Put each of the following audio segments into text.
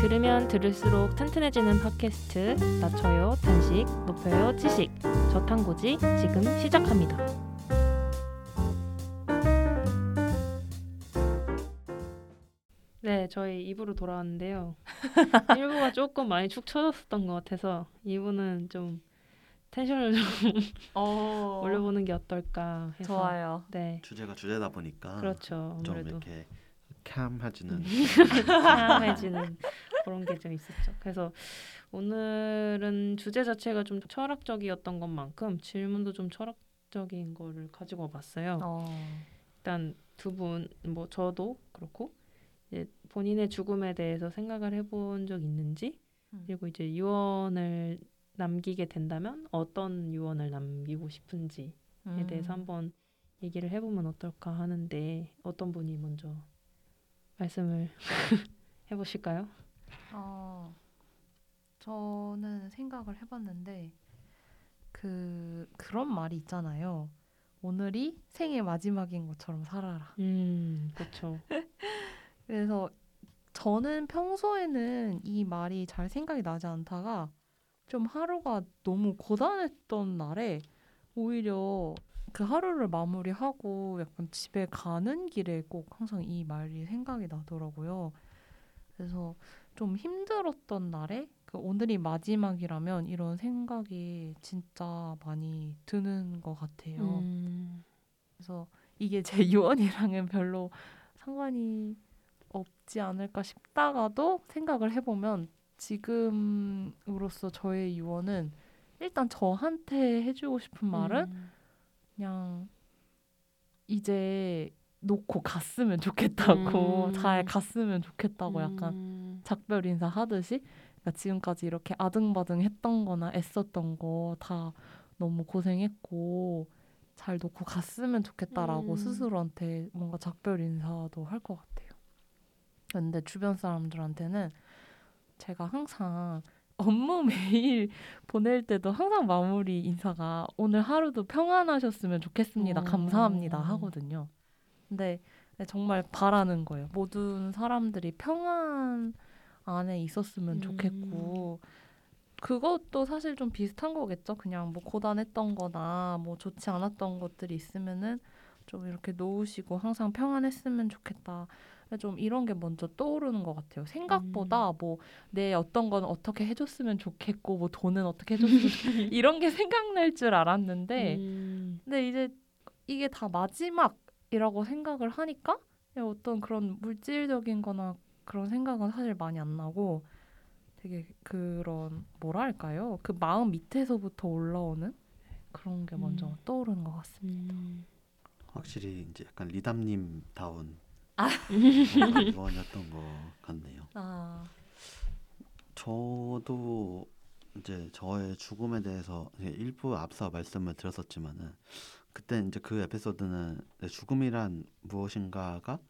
들으면 들을수록 튼튼해지는 팟캐스트 낮춰요 단식 높여요 지식 저탄고지 지금 시작합니다. 네, 저희 2부로 돌아왔는데요. 1부가 조금 많이 축 처졌었던 것 같아서 2부는 좀 텐션을 좀 어. 올려보는 게 어떨까 해서 좋아요. 네, 주제가 주제다 보니까 그렇죠. 좀 아무래도 이렇게 캠해지는 참해지는 그런 게 좀 있었죠. 그래서 오늘은 주제 자체가 좀 철학적이었던 것만큼 질문도 좀 철학적인 거를 가지고 와봤어요. 어. 일단 두 분, 뭐 저도 그렇고 이제 본인의 죽음에 대해서 생각을 해본 적 있는지 음. 그리고 이제 유언을 남기게 된다면 어떤 유언을 남기고 싶은지에 음. 대해서 한번 얘기를 해보면 어떨까 하는데 어떤 분이 먼저 말씀을 해보실까요? 어. 저는 생각을 해봤는데 그 그런 말이 있잖아요. 오늘이 생의 마지막인 것처럼 살아라. 음, 그렇죠. 그래서 저는 평소에는 이 말이 잘 생각이 나지 않다가 좀 하루가 너무 고단했던 날에 오히려 그 하루를 마무리하고 약간 집에 가는 길에 꼭 항상 이 말이 생각이 나더라고요. 그래서 좀 힘들었던 날에 그 오늘이 마지막이라면 이런 생각이 진짜 많이 드는 것 같아요. 음, 그래서 이게 제 유언이랑은 별로 상관이 없지 않을까 싶다가도 생각을 해보면 지금으로서 저의 유언은 일단 저한테 해주고 싶은 말은 음, 그냥 이제 놓고 갔으면 좋겠다고 음. 잘 갔으면 좋겠다고 약간 음, 작별 인사 하듯이 그러니까 지금까지 이렇게 아등바등 했던 거나 애썼던 거 다 너무 고생했고 잘 놓고 갔으면 좋겠다라고 음. 스스로한테 뭔가 작별 인사도 할 것 같아요. 근데 주변 사람들한테는 제가 항상 업무 메일 보낼 때도 항상 마무리 인사가 오늘 하루도 평안하셨으면 좋겠습니다. 어. 감사합니다 하거든요. 근데 정말 바라는 거예요. 모든 사람들이 평안 안에 있었으면 음. 좋겠고 그것도 사실 좀 비슷한 거겠죠. 그냥 뭐 고단했던 거나 뭐 좋지 않았던 것들이 있으면은 좀 이렇게 놓으시고 항상 평안했으면 좋겠다. 좀 이런 게 먼저 떠오르는 것 같아요. 생각보다 뭐내 어떤 건 어떻게 해줬으면 좋겠고 뭐 돈은 어떻게 해줬으면 좋겠고 이런 게 생각날 줄 알았는데 음, 근데 이제 이게 다 마지막이라고 생각을 하니까 어떤 그런 물질적인 거나 그런 생각은 사실 많이 안 나고 되게 그런 뭐라 할까요? 그 마음 밑에서부터 올라오는 그런 게 먼저 음. 떠오르는 것 같습니다. 음, 확실히 이제 약간 리담님 다운 아. 유언이었던 것 같네요. 아, 저도 이제 저의 죽음에 대해서 일부 앞서 말씀을 드렸었지만은 그때 이제 그 에피소드는 내 죽음이란 무엇인가가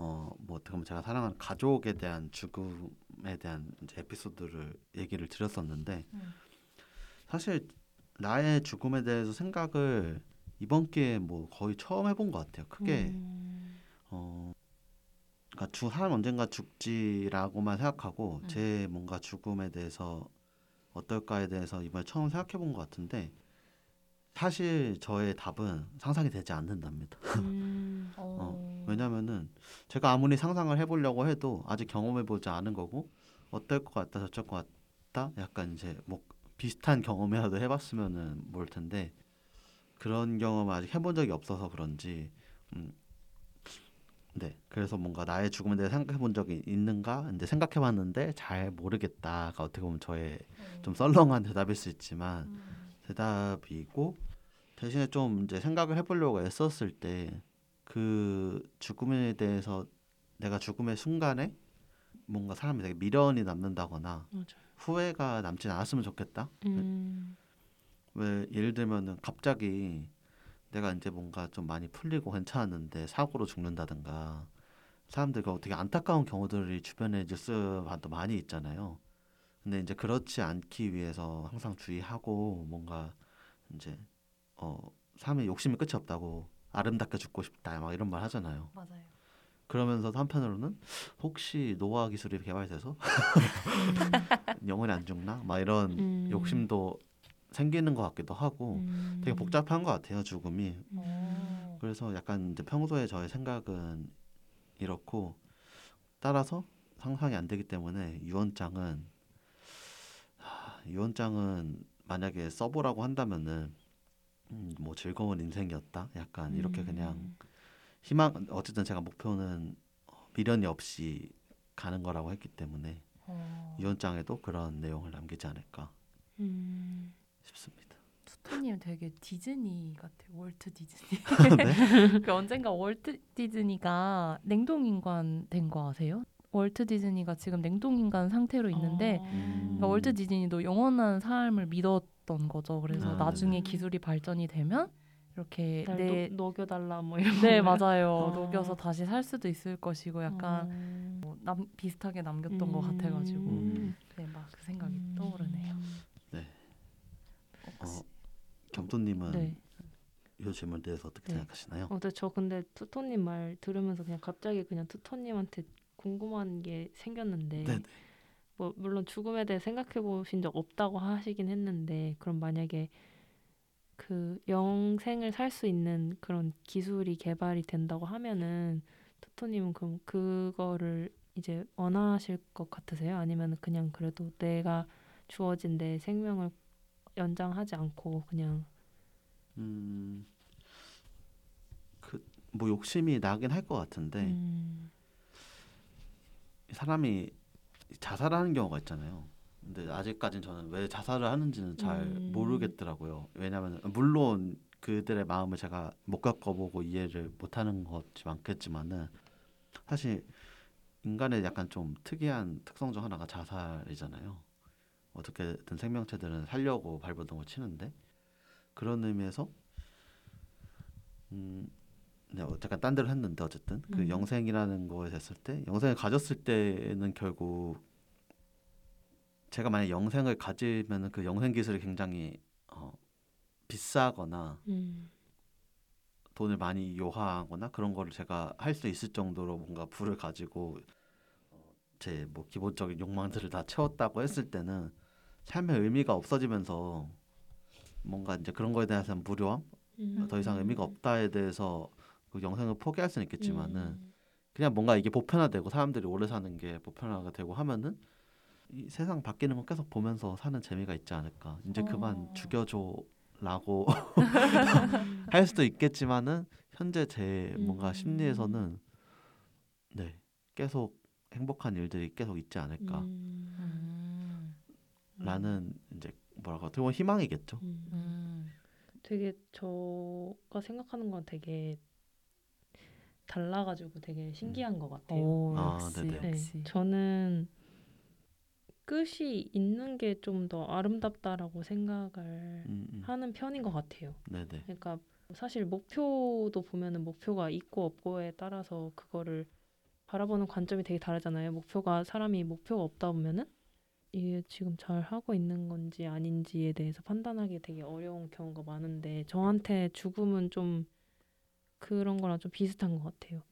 어 뭐 어떻게 보면 제가 사랑하는 가족에 대한 죽음에 대한 이제 에피소드를 얘기를 드렸었는데 음. 사실 나의 죽음에 대해서 생각을 이번 기회에 뭐 거의 처음 해본 것 같아요. 크게 음, 어, 그러니까 주 사람 언젠가 죽지라고만 생각하고 음. 제 뭔가 죽음에 대해서 어떨까에 대해서 이번에 처음 생각해 본 것 같은데 사실 저의 답은 상상이 되지 않는답니다. 음, 어, 왜냐면은 제가 아무리 상상을 해보려고 해도 아직 경험해보지 않은 거고 어떨 것 같다 저럴 것 같다? 약간 이제 뭐 비슷한 경험이라도 해봤으면은 모를 텐데 그런 경험 아직 해본 적이 없어서 그런지 음, 네. 그래서 뭔가 나의 죽음에 대해 생각해본 적이 있는가? 근데 생각해봤는데 잘 모르겠다가 어떻게 보면 저의 좀 썰렁한 대답일 수 있지만 음. 대답이고 대신에 좀 이제 생각을 해보려고 애썼을 때 그 죽음에 대해서 내가 죽음의 순간에 뭔가 사람이 되게 미련이 남는다거나 맞아요. 후회가 남진 않았으면 좋겠다. 음, 왜 예를 들면은 갑자기 내가 이제 뭔가 좀 많이 풀리고 괜찮았는데 사고로 죽는다든가 사람들과 되게 안타까운 경우들이 주변에 뉴스도 많이 있잖아요. 근데 이제 그렇지 않기 위해서 항상 주의하고 뭔가 이제 어 삶에 욕심이 끝이 없다고 아름답게 죽고 싶다 막 이런 말 하잖아요. 맞아요. 그러면서도 한편으로는 혹시 노화 기술이 개발돼서 영혼이 안 죽나? 막 이런 음. 욕심도 생기는 것 같기도 하고 음. 되게 복잡한 것 같아요 죽음이. 어. 그래서 약간 이제 평소에 저의 생각은 이렇고 따라서 상상이 안 되기 때문에 유언장은 하, 유언장은 만약에 써보라고 한다면은 음, 뭐 즐거운 인생이었다 약간 이렇게 그냥 음. 희망 어쨌든 제가 목표는 어, 미련이 없이 가는 거라고 했기 때문에 어. 유언장에도 그런 내용을 남기지 않을까 음. 싶습니다. 투토님 되게 디즈니 같아요. 월트 디즈니. 네? 그 언젠가 월트 디즈니가 냉동인간 된 거 아세요? 월트 디즈니가 지금 냉동인간 상태로 있는데 아. 그러니까 월트 디즈니도 영원한 삶을 믿었 던 거죠. 그래서 아, 나중에 네네. 기술이 발전이 되면 이렇게 날내 녹- 녹여달라 뭐 이런 네? 맞아요. 아. 녹여서 다시 살 수도 있을 것이고 약간 어. 뭐 남, 비슷하게 남겼던 것 같아가지고 음. 네, 막 그 생각이 음. 떠오르네요. 어, 겸토님은 네. 이 질문에 대해서 어떻게 네. 생각하시나요? 어, 근데 저 근데 투토님 말 들으면서 그냥 갑자기 그냥 투토님한테 궁금한 게 생겼는데 네네. 뭐 물론 죽음에 대해 생각해 보신 적 없다고 하시긴 했는데 그럼 만약에 그 영생을 살 수 있는 그런 기술이 개발이 된다고 하면은 투토님은 그럼 그거를 이제 원하실 것 같으세요? 아니면 그냥 그래도 내가 주어진 내 생명을 연장하지 않고 그냥 음, 그 뭐 욕심이 나긴 할 것 같은데 음, 사람이 자살하는 경우가 있잖아요. 근데 아직까진 저는 왜 자살을 하는지는 잘 음. 모르겠더라고요. 왜냐하면 물론 그들의 마음을 제가 못 겪어보고 이해를 못하는 것이 많겠지만은 사실 인간의 약간 좀 특이한 특성 중 하나가 자살이잖아요. 어떻게든 생명체들은 살려고 발버둥을 치는데 그런 의미에서 음, 잠깐 딴 데로 했는데 어쨌든 그 음. 영생이라는 거에 됐을 때 영생을 가졌을 때는 결국 제가 만약 영생을 가지면은 그 영생 기술이 굉장히 어, 비싸거나 음, 돈을 많이 요하거나 그런 거를 제가 할 수 있을 정도로 뭔가 부를 가지고 제 뭐 기본적인 욕망들을 다 채웠다고 했을 때는 삶의 의미가 없어지면서 뭔가 이제 그런 거에 대해서 무료함 음. 더 이상 의미가 없다에 대해서 그 영생을 포기할 수는 있겠지만은 음. 그냥 뭔가 이게 보편화되고 사람들이 오래 사는 게 보편화가 되고 하면은 이 세상 바뀌는 거 계속 보면서 사는 재미가 있지 않을까. 이제 그만 어. 죽여줘라고 할 수도 있겠지만은 현재 제 뭔가 음. 심리에서는 네 계속 행복한 일들이 계속 있지 않을까라는 음. 음. 이제 뭐랄까 어떻게 보면 희망이겠죠. 음. 음. 되게 저가 생각하는 건 되게 달라가지고 되게 신기한 것 같아요. 오, 아, 역시 네네. 네, 역시. 저는 끝이 있는 게 좀 더 아름답다라고 생각을 음, 음. 하는 편인 것 같아요. 네네. 그러니까 사실 목표도 보면은 목표가 있고 없고에 따라서 그거를 바라보는 관점이 되게 다르잖아요. 목표가 사람이 목표가 없다 보면은 이게 지금 잘 하고 있는 건지 아닌지에 대해서 판단하기 되게 어려운 경우가 많은데 저한테 죽음은 좀 그런 거랑 좀 비슷한 것 같아요.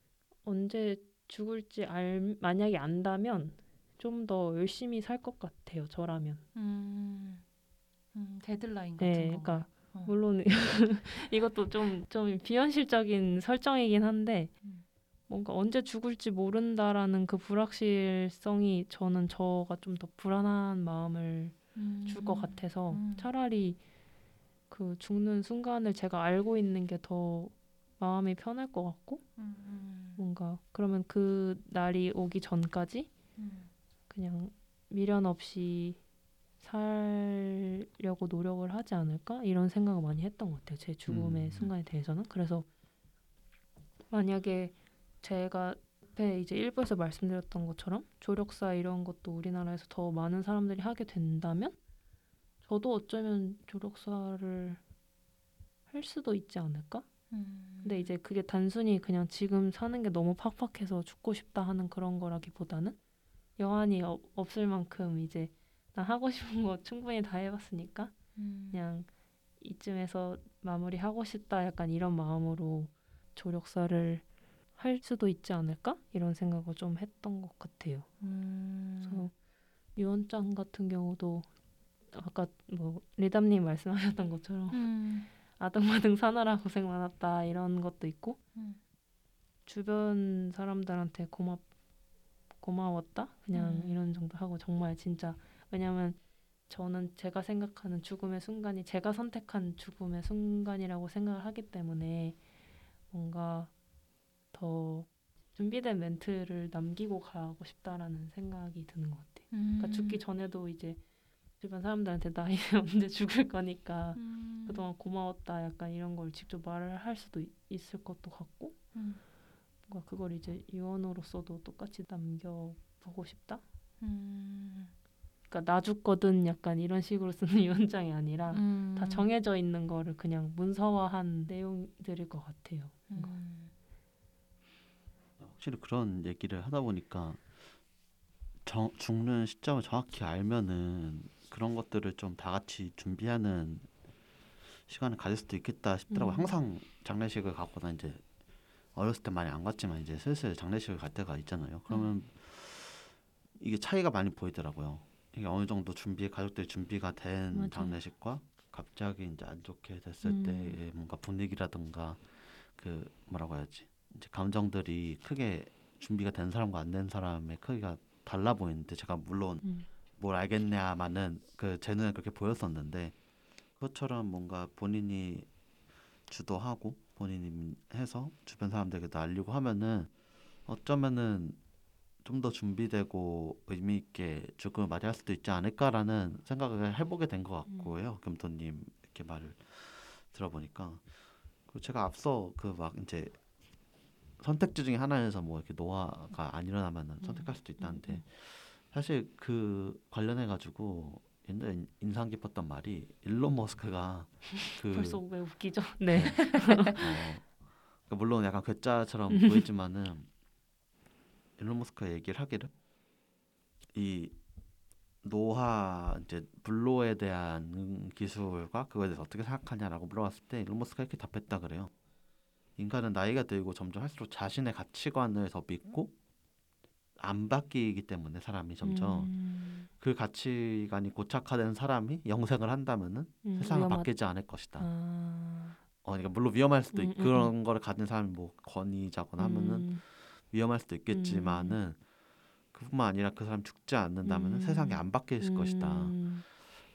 언제 죽을지 알 만약에 안다면 좀 더 열심히 살 것 같아요. 저라면. 음. 음, 데드라인 같은 네, 거. 그러니까 어. 물론 이것도 좀좀 비현실적인 설정이긴 한데 음. 뭔가 언제 죽을지 모른다라는 그 불확실성이 저는 저가 좀 더 불안한 마음을 줄것 음. 같아서 음. 차라리 그 죽는 순간을 제가 알고 있는 게 더 마음이 편할 것 같고 음, 음, 뭔가 그러면 그 날이 오기 전까지 음. 그냥 미련 없이 살려고 노력을 하지 않을까 이런 생각을 많이 했던 것 같아요. 제 죽음의 음. 순간에 대해서는 그래서 만약에 제가 앞에 이제 일부에서 말씀드렸던 것처럼 조력사 이런 것도 우리나라에서 더 많은 사람들이 하게 된다면 저도 어쩌면 조력사를 할 수도 있지 않을까? 음. 근데 이제 그게 단순히 그냥 지금 사는 게 너무 팍팍해서 죽고 싶다 하는 그런 거라기보다는 여한이 어- 없을 만큼 이제 나 하고 싶은 거 충분히 다 해봤으니까 음. 그냥 이쯤에서 마무리하고 싶다 약간 이런 마음으로 조력사를 할 수도 있지 않을까 이런 생각을 좀 했던 것 같아요. 음. 그래서 유언장 같은 경우도 아까 뭐 리담님 말씀하셨던 것처럼 음. 아등바등 사느라 고생 많았다 이런 것도 있고 음. 주변 사람들한테 고맙 고마웠다 그냥 음. 이런 정도 하고 정말 진짜 왜냐면 저는 제가 생각하는 죽음의 순간이 제가 선택한 죽음의 순간이라고 생각을 하기 때문에 뭔가 더 준비된 멘트를 남기고 가고 싶다라는 생각이 드는 것 같아요. 그러니까 음. 죽기 전에도 이제 주변 사람들한테 나이 언제 죽을 거니까 음. 그동안 고마웠다 약간 이런 걸 직접 말을 할 수도 있- 있을 것도 같고 음. 뭔가 그걸 이제 유언으로서도 똑같이 남겨보고 싶다. 음. 그러니까 나 죽거든 약간 이런 식으로 쓰는 유언장이 아니라 음. 다 정해져 있는 거를 그냥 문서화한 내용들일 것 같아요. 음. 확실히 그런 얘기를 하다 보니까 정, 죽는 시점을 정확히 알면은 그런 것들을 좀 다 같이 준비하는 시간을 가질 수도 있겠다 싶더라고. 요 음. 항상 장례식을 가거나 이제 어렸을 때 많이 안 갔지만 이제 슬슬 장례식을 갈 때가 있잖아요. 그러면 이게 차이가 많이 보이더라고요. 이게 어느 정도 준비 가족들이 준비가 된 맞아요. 장례식과 갑자기 이제 안 좋게 됐을 음. 때의 뭔가 분위기라든가 그 뭐라고 해야지 이제 감정들이 크게 준비가 된 사람과 안 된 사람의 크기가 달라 보이는데 제가 물론 음. 뭘 알겠냐마는 그제 눈에 그렇게 보였었는데 그것처럼 뭔가 본인이 주도하고 본인이 해서 주변 사람들에게도 알리고 하면은 어쩌면은 좀 더 준비되고 의미 있게 죽음을 맞이할 수도 있지 않을까라는 생각을 해보게 된 것 같고요. 금토님 이렇게 말을 들어보니까 그리고 제가 앞서 그 막 이제 선택지 중에 하나에서 뭐 이렇게 노화가 안 일어나면은 선택할 수도 있다는데 음. 사실 그 관련해 가지고 옛날에 인- 인상 깊었던 말이 일론 머스크가 그 벌써 왜 웃기죠? 네. 어, 그러니까 물론 약간 괴짜처럼 보이지만은 일론 머스크가 얘기를 하기를 이 노화 이제 불로에 대한 기술과 그거에 대해서 어떻게 생각하냐라고 물어봤을 때 일론 머스크가 이렇게 답했다 그래요. 인간은 나이가 들고 점점 할수록 자신의 가치관을 더 믿고 안 바뀌기 때문에 사람이 점점 음. 그 가치관이 고착화된 사람이 영생을 한다면은 음, 세상은 위험하다. 바뀌지 않을 것이다. 아. 어, 그러니까 물론 위험할 수도 있, 음, 음, 그런 거를 가진 사람이 뭐 권위자거나 하면은 음. 위험할 수도 있겠지만은 그뿐만 아니라 그 사람 죽지 않는다면은 음. 세상이 안 바뀔 것이다. 음.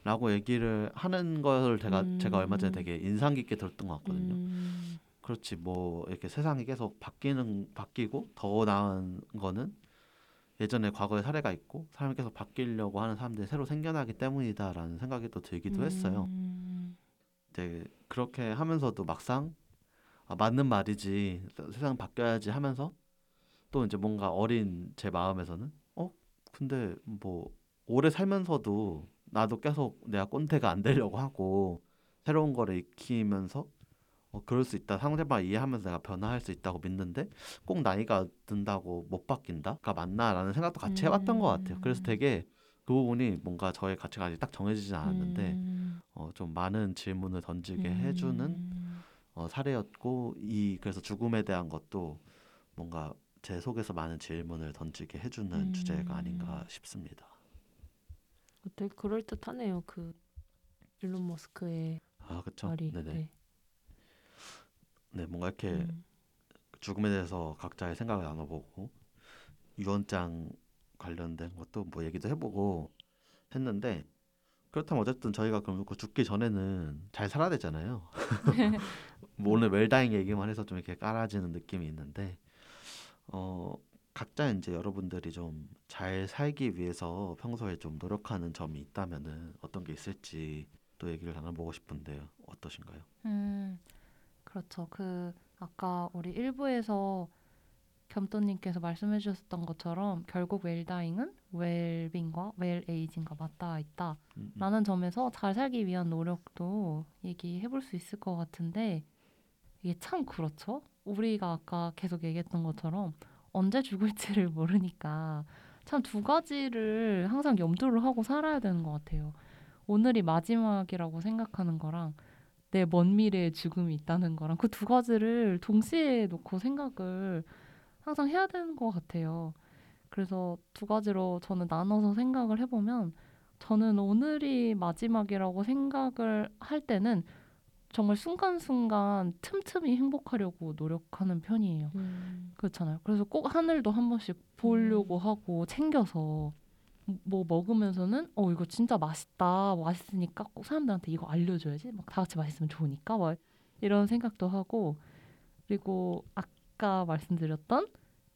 라고 얘기를 하는 걸 제가 음. 제가 얼마 전에 되게 인상 깊게 들었던 것 같거든요. 음. 그렇지 뭐 이렇게 세상이 계속 바뀌는 바뀌고 더 나은 거는 예전에 과거의 사례가 있고 사람이 계속 바뀌려고 하는 사람들이 새로 생겨나기 때문이다라는 생각이 또 들기도 했어요. 음. 이제 그렇게 하면서도 막상 아, 맞는 말이지 세상 바뀌어야지 하면서 또 이제 뭔가 어린 제 마음에서는 어 근데 뭐 오래 살면서도 나도 계속 내가 꼰대가 안 되려고 하고 새로운 거를 익히면서 어, 그럴 수 있다 상대방 이해하면서 내가 변화할 수 있다고 믿는데 꼭 나이가 든다고 못 바뀐다가 맞나라는 생각도 같이 해봤던 것 같아요. 그래서 음. 되게 그 부분이 뭔가 저의 아직 딱 정해지지 않았는데 음. 어, 좀 많은 질문을 던지게 해주는 음. 어, 사례였고 이 그래서 죽음에 대한 것도 뭔가 제 속에서 많은 질문을 던지게 해주는 음. 주제가 아닌가 싶습니다. 되게 그럴 듯하네요. 그 일론 머스크의 아 그렇죠. 말이. 네네. 네. 네 뭔가 이렇게 음. 죽음에 대해서 각자의 생각을 나눠보고 유언장 관련된 것도 뭐 얘기도 해보고 했는데 그렇다면 어쨌든 저희가 그럼 그 죽기 전에는 잘 살아야 되잖아요. 뭐 오늘 웰다잉 얘기만 해서 좀 이렇게 깔아지는 느낌이 있는데 어 각자 이제 여러분들이 좀 잘 살기 위해서 평소에 좀 노력하는 점이 있다면은 어떤 게 있을지 또 얘기를 나눠보고 싶은데요. 어떠신가요? 음, 그렇죠. 그 아까 우리 일부에서 겸또님께서 말씀해 주셨던 것처럼 결국 웰다잉은 웰빙과 웰에이징과 맞닿아 있다. 음, 음. 라는 점에서 잘 살기 위한 노력도 얘기해 볼 수 있을 것 같은데 이게 참 그렇죠. 우리가 아까 계속 얘기했던 것처럼 언제 죽을지를 모르니까 참 두 가지를 항상 염두를 하고 살아야 되는 것 같아요. 오늘이 마지막이라고 생각하는 거랑 내 먼 미래에 죽음이 있다는 거랑 그 두 가지를 동시에 놓고 생각을 항상 해야 되는 것 같아요. 그래서 두 가지로 저는 나눠서 생각을 해보면 저는 오늘이 마지막이라고 생각을 할 때는 정말 순간순간 틈틈이 행복하려고 노력하는 편이에요. 음. 그렇잖아요. 그래서 꼭 하늘도 한 번씩 보려고 하고 챙겨서 뭐 먹으면서는 어 이거 진짜 맛있다 맛있으니까 꼭 사람들한테 이거 알려줘야지 막 다 같이 맛있으면 좋으니까 막 이런 생각도 하고 그리고 아까 말씀드렸던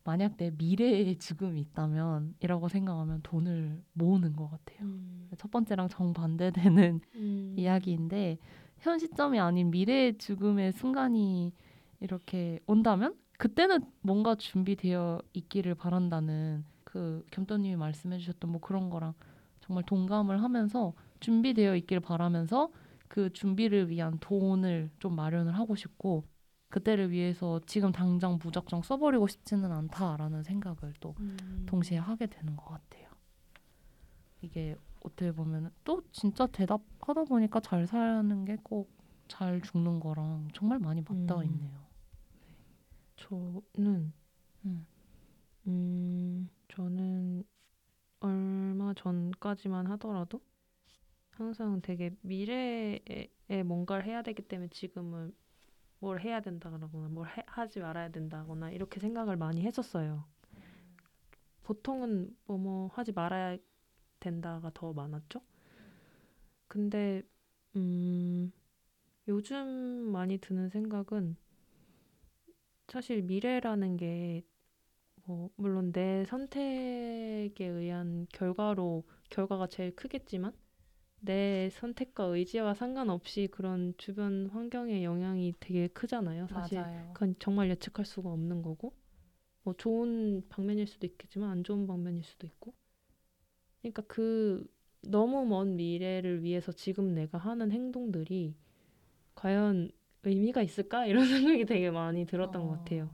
만약 내 미래에 죽음이 있다면 이라고 생각하면 돈을 모으는 것 같아요. 음. 첫 번째랑 정반대되는 음. 이야기인데 현 시점이 아닌 미래의 죽음의 순간이 이렇게 온다면 그때는 뭔가 준비되어 있기를 바란다는 그 겸또님이 말씀해주셨던 뭐 그런 거랑 정말 동감을 하면서 준비되어 있기를 바라면서 그 준비를 위한 돈을 좀 마련을 하고 싶고 그때를 위해서 지금 당장 무작정 써버리고 싶지는 않다라는 생각을 또 음. 동시에 하게 되는 것 같아요. 이게 어떻게 보면 또 진짜 대답하다 보니까 잘 사는 게 꼭 잘 죽는 거랑 정말 많이 맞닿아 음. 있네요. 저는 음. 음, 저는 얼마 전까지만 하더라도 항상 되게 미래에 뭔가를 해야 되기 때문에 지금은 뭘 해야 된다거나 뭘 해- 하지 말아야 된다거나 이렇게 생각을 많이 했었어요. 보통은 뭐뭐 하지 말아야 된다가 더 많았죠. 근데 음, 요즘 많이 드는 생각은 사실 미래라는 게 뭐 물론 내 선택에 의한 결과로 결과가 제일 크겠지만 내 선택과 의지와 상관없이 그런 주변 환경의 영향이 되게 크잖아요. 사실 맞아요. 그건 정말 예측할 수가 없는 거고 뭐 좋은 방면일 수도 있겠지만 안 좋은 방면일 수도 있고 그러니까 그 너무 먼 미래를 위해서 지금 내가 하는 행동들이 과연 의미가 있을까 이런 생각이 되게 많이 들었던 것 어. 같아요.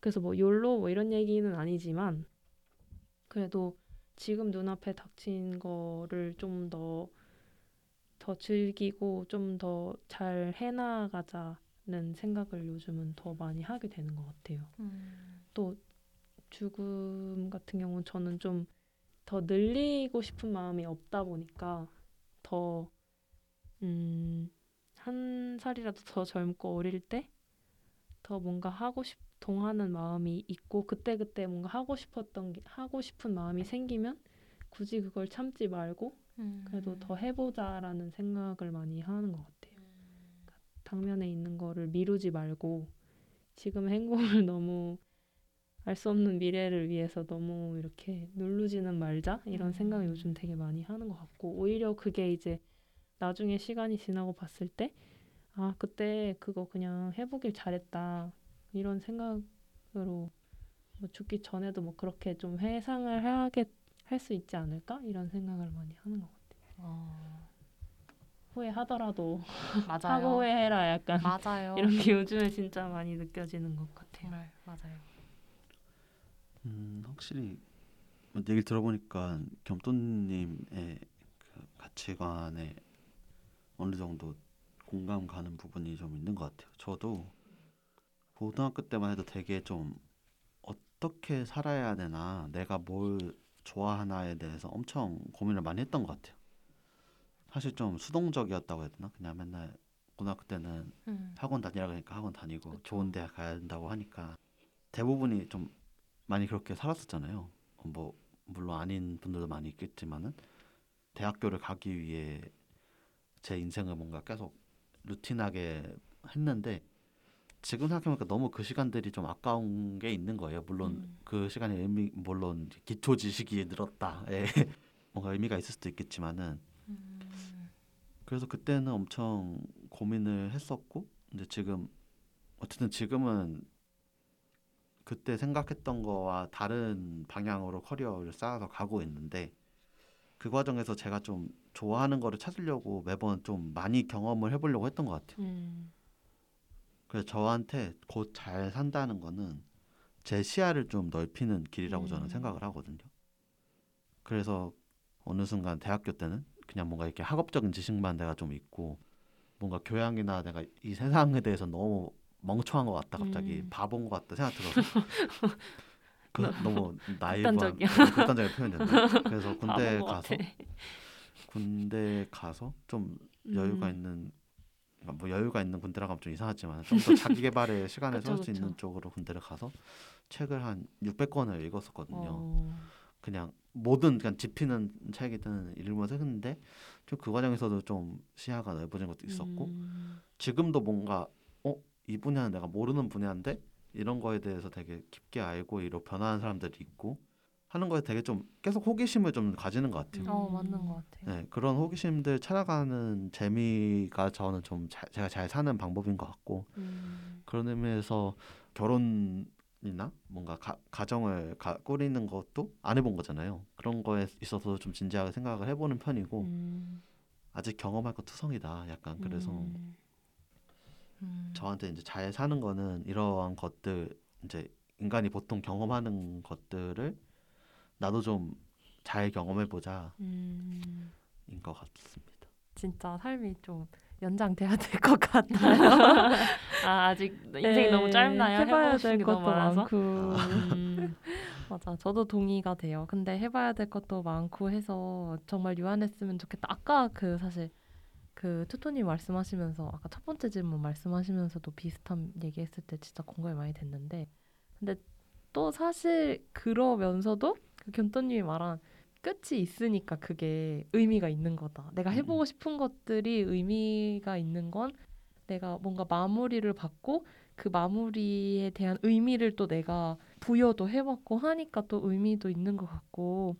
그래서 뭐 욜로 뭐 이런 얘기는 아니지만 그래도 지금 눈앞에 닥친 거를 좀 더 더 즐기고 좀 더 잘 해나가자는 생각을 요즘은 더 많이 하게 되는 것 같아요. 음. 또 죽음 같은 경우는 저는 좀 더 늘리고 싶은 마음이 없다 보니까 더, 음, 한 살이라도 더 젊고 어릴 때 더 뭔가 하고 싶, 동하는 마음이 있고 그때그때 뭔가 하고 싶었던 게, 하고 싶은 마음이 생기면 굳이 그걸 참지 말고 그래도 더 해보자라는 생각을 많이 하는 것 같아요. 그러니까 당면에 있는 거를 미루지 말고 지금 행복을 너무 알 수 없는 미래를 위해서 너무 이렇게 누르지는 말자 이런 음. 생각을 요즘 되게 많이 하는 것 같고 오히려 그게 이제 나중에 시간이 지나고 봤을 때 아 그때 그거 그냥 해보길 잘했다 이런 생각으로 뭐 죽기 전에도 뭐 그렇게 좀 회상을 하게 할 수 있지 않을까 이런 생각을 많이 하는 것 같아요. 어. 후회하더라도 맞아요. 하고 후회해라 약간 맞아요. 이런 게 요즘에 진짜 많이 느껴지는 것 같아요. 정말 맞아요. 음, 확실히 뭐 얘기를 들어보니까 겸또님의 그 가치관에 어느 정도 공감 가는 부분이 좀 있는 것 같아요. 저도 고등학교 때만 해도 되게 좀 어떻게 살아야 되나, 내가 뭘 좋아하나에 대해서 엄청 고민을 많이 했던 것 같아요. 사실 좀 수동적이었다고 해야 되나? 그냥 맨날 고등학교 때는 음. 학원 다니라 그러니까 학원 다니고 그쵸. 좋은 대학 가야 된다고 하니까 대부분이 좀 많이 그렇게 살았었잖아요. 어, 뭐 물론 아닌 분들도 많이 있겠지만은 대학교를 가기 위해 제 인생을 뭔가 계속 루틴하게 했는데 지금 생각해보니까 너무 그 시간들이 좀 아까운 게 있는 거예요. 물론 음. 그 시간의 의미 물론 기초 지식이 늘었다. 예. 뭔가 의미가 있을 수도 있겠지만은 음. 그래서 그때는 엄청 고민을 했었고 근데 지금 어쨌든 지금은 그때 생각했던 거와 다른 방향으로 커리어를 쌓아서 가고 있는데 그 과정에서 제가 좀 좋아하는 거를 찾으려고 매번 좀 많이 경험을 해보려고 했던 것 같아요. 음, 그래서 저한테 곧 잘 산다는 거는 제 시야를 좀 넓히는 길이라고 저는 음. 생각을 하거든요. 그래서 어느 순간 대학교 때는 그냥 뭔가 이렇게 학업적인 지식만 내가 좀 있고 뭔가 교양이나 내가 이 세상에 대해서 너무 멍청한 것 같다 갑자기 음. 바본 것 같다 생각 들어서 그 너무 나이브한. 어, 극단적인 표현이었나 그래서 군대 가서. 군대 가서 좀 여유가 음. 있는 뭐 여유가 있는 군대라고 하면 좀 이상하지만 좀 더 자기 개발의 시간을 쏠 수 있는. 쪽으로 군대를 가서 책을 한 600권을 읽었었거든요. 어. 그냥 모든 그냥 집히는 책이든 읽으면서 했는데 좀 그 과정에서도 좀 시야가 넓어진 것도 있었고 음. 지금도 뭔가 어 이 분야는 내가 모르는 분야인데 이런 거에 대해서 되게 깊게 알고 이로 변화하는 사람들이 있고 하는 거에 되게 좀 계속 호기심을 좀 가지는 것 같아요. 어 맞는 것 같아요. 네, 그런 호기심들 찾아가는 재미가 저는 좀 잘- 제가 잘 사는 방법인 것 같고 음. 그런 의미에서 결혼이나 뭔가 가, 가정을 가, 꾸리는 것도 안 해본 거잖아요. 그런 거에 있어서 좀 진지하게 생각을 해보는 편이고 음. 아직 경험할 거 투성이다. 약간 그래서 음. 음. 저한테 이제 잘 사는 거는 이러한 것들 이제 인간이 보통 경험하는 것들을 나도 좀 잘 경험해 보자인 음. 것 같습니다. 진짜 삶이 좀 연장돼야 될 것 같아요. 아 아직 인생이 네, 너무 짧나요? 해봐야 될게 것도 많아서. 많고. 음. 맞아, 저도 동의가 돼요. 근데 해봐야 될 것도 많고 해서 정말 유한했으면 좋겠다. 아까 그 사실 그 투토님 말씀하시면서 아까 첫 번째 질문 말씀하시면서도 비슷한 얘기했을 때 진짜 공감이 많이 됐는데 근데 또 사실 그러면서도 그 견또님이 말한 끝이 있으니까 그게 의미가 있는 거다. 내가 해보고 싶은 것들이 의미가 있는 건 내가 뭔가 마무리를 받고 그 마무리에 대한 의미를 또 내가 부여도 해봤고 하니까 또 의미도 있는 것 같고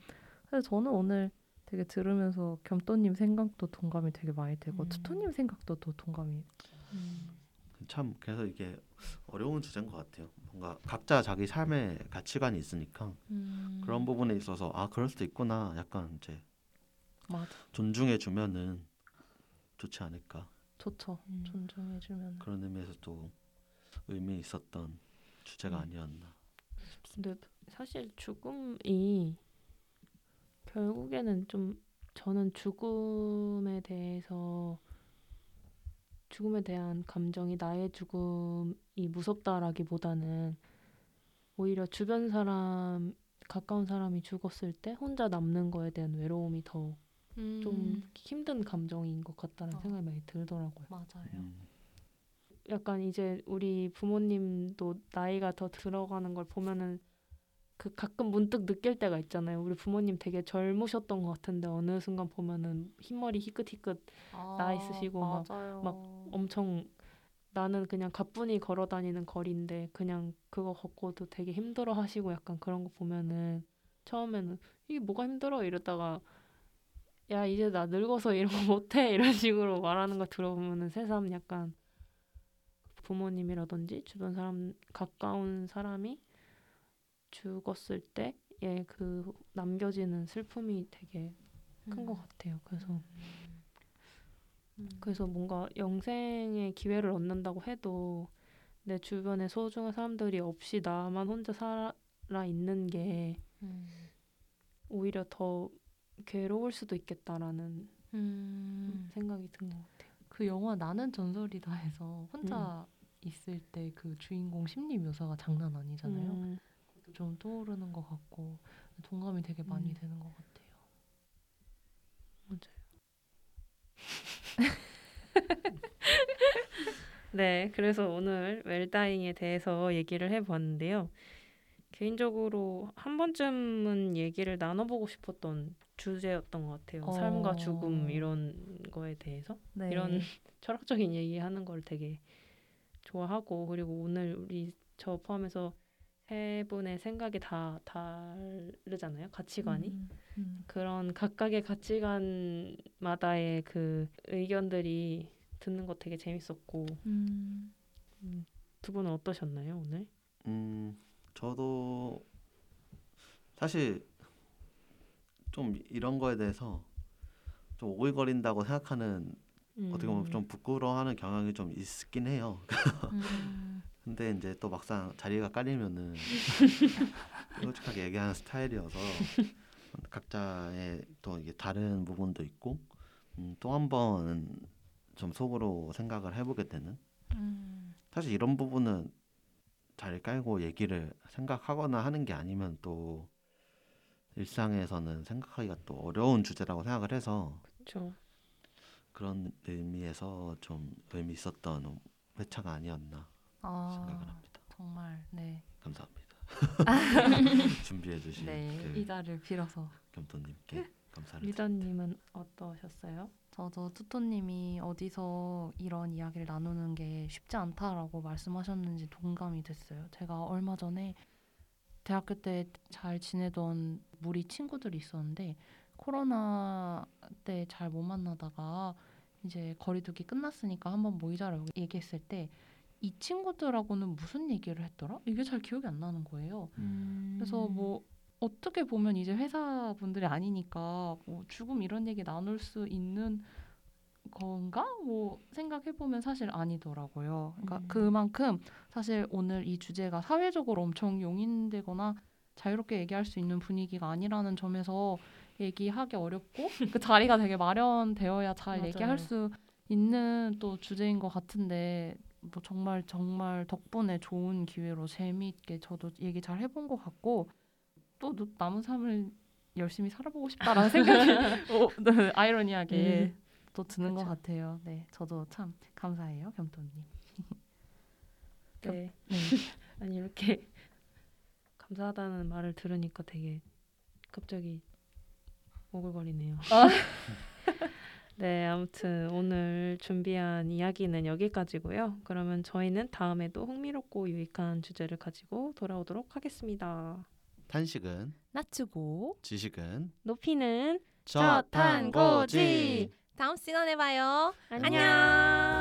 그래서 저는 오늘 되게 들으면서 겸또님 생각도 동감이 되게 많이 되고 음. 투토님 생각도 또 동감이 음. 참 그래서 이게 어려운 주제인 것 같아요. 뭔가 각자 자기 삶의 가치관이 있으니까 음. 그런 부분에 있어서 아 그럴 수도 있구나 약간 이제 맞아 존중해 주면은 좋지 않을까 좋죠 음. 존중해주면 그런 의미에서 또 의미 있었던 주제가 음. 아니었나. 근데 사실 죽음이 결국에는 좀 저는 죽음에 대해서 죽음에 대한 감정이 나의 죽음이 무섭다라기보다는 오히려 주변 사람 가까운 사람이 죽었을 때 혼자 남는 거에 대한 외로움이 더좀 힘든 감정인 것 같다는 어. 생각이 많이 들더라고요. 맞아요 음. 약간 이제 우리 부모님도 나이가 더 들어가는 걸 보면은 그 가끔 문득 느낄 때가 있잖아요. 우리 부모님 되게 젊으셨던 것 같은데 어느 순간 보면은 흰머리 희끗희끗 나이 쓰시고 막- 맞아요. 막 엄청 나는 그냥 가뿐히 걸어 다니는 거리인데 그냥 그거 걷고도 되게 힘들어 하시고 약간 그런 거 보면은 처음에는 이게 뭐가 힘들어 이러다가 야 이제 나 늙어서 이런 거 못해 이런 식으로 말하는 거 들어보면은 새삼 약간 부모님이라든지 주변 사람 가까운 사람이 죽었을 때의 그 남겨지는 슬픔이 되게 큰것 같아요. 그래서 음. 그래서 뭔가 영생의 기회를 얻는다고 해도 내 주변에 소중한 사람들이 없이 나만 혼자 살아 있는 게 음. 오히려 더 괴로울 수도 있겠다라는 음. 생각이 든 것 같아요. 그 영화 나는 전설이다에서 혼자 있을 때 그 주인공 심리 묘사가 장난 아니잖아요. 좀 떠오르는 것 같고 동감이 되게 많이 음. 되는 것 같아요. 네, 그래서 오늘 웰다잉에 대해서 얘기를 해봤는데요. 개인적으로 한 번쯤은 얘기를 나눠보고 싶었던 주제였던 것 같아요. 어. 삶과 죽음 이런 거에 대해서 네. 이런 철학적인 얘기하는 걸 되게 좋아하고 그리고 오늘 우리 저 포함해서 세 분의 생각이 다 다르잖아요. 가치관이. 음, 음. 그런 각각의 가치관마다의 그 의견들이 듣는 거 되게 재밌었고 음. 음, 두 분은 어떠셨나요 오늘? 음, 저도 사실 좀 이런 거에 대해서 좀 오글거린다고 생각하는 어떻게 보면 음. 좀 부끄러워하는 경향이 좀 있긴 해요. 음. 근데 이제 또 막상 자리가 깔리면은 솔직하게 얘기하는 스타일이어서 각자의 또 이게 다른 부분도 있고 음, 또한번 좀 속으로 생각을 해보게 되는 음. 사실 이런 부분은 잘 깔고 얘기를 생각하거나 하는 게 아니면 또 일상에서는 생각하기가 또 어려운 주제라고 생각을 해서 그렇죠. 그런 의미에서 좀 의미 있었던 회차가 아니었나 생각을 아 합니다. 정말 네. 감사합니다. 준비해 주신 네. 그이 자리를 빌어서 겸토님께 감사를. 리더님은 어떠셨어요? 저도 투토님이 어디서 이런 이야기를 나누는 게 쉽지 않다라고 말씀하셨는지 동감이 됐어요. 제가 얼마 전에 대학교 때 잘 지내던 무리 친구들이 있었는데 코로나 때 잘 못 만나다가 이제 거리두기 끝났으니까 한번 모이자라고 얘기했을 때 이 친구들하고는 무슨 얘기를 했더라? 이게 잘 기억이 안 나는 거예요. 그래서 뭐 어떻게 보면 이제 회사 분들이 아니니까 뭐 죽음 이런 얘기 나눌 수 있는 건가? 뭐 생각해 보면 사실 아니더라고요. 그러니까 음. 그만큼 사실 오늘 이 주제가 사회적으로 엄청 용인되거나 자유롭게 얘기할 수 있는 분위기가 아니라는 점에서 얘기하기 어렵고 그 자리가 되게 마련되어야 잘 맞아요. 얘기할 수 있는 또 주제인 것 같은데 뭐 정말 정말 덕분에 좋은 기회로 재미있게 저도 얘기 잘 해본 것 같고 또 노- 남은 삶을 열심히 살아보고 싶다라는 생각이 어, 네, 아이러니하게 또 드는 것 그쵸. 같아요. 네, 저도 참 감사해요, 겸토님. 네. 네. 아니 이렇게 감사하다는 말을 들으니까 되게 갑자기 오글거리네요. 네, 아무튼 오늘 준비한 이야기는 여기까지고요. 그러면 저희는 다음에도 흥미롭고 유익한 주제를 가지고 돌아오도록 하겠습니다. 탄식은 낮추고 지식은 높이는 저탄고지. 다음 시간에 봐요. 안녕.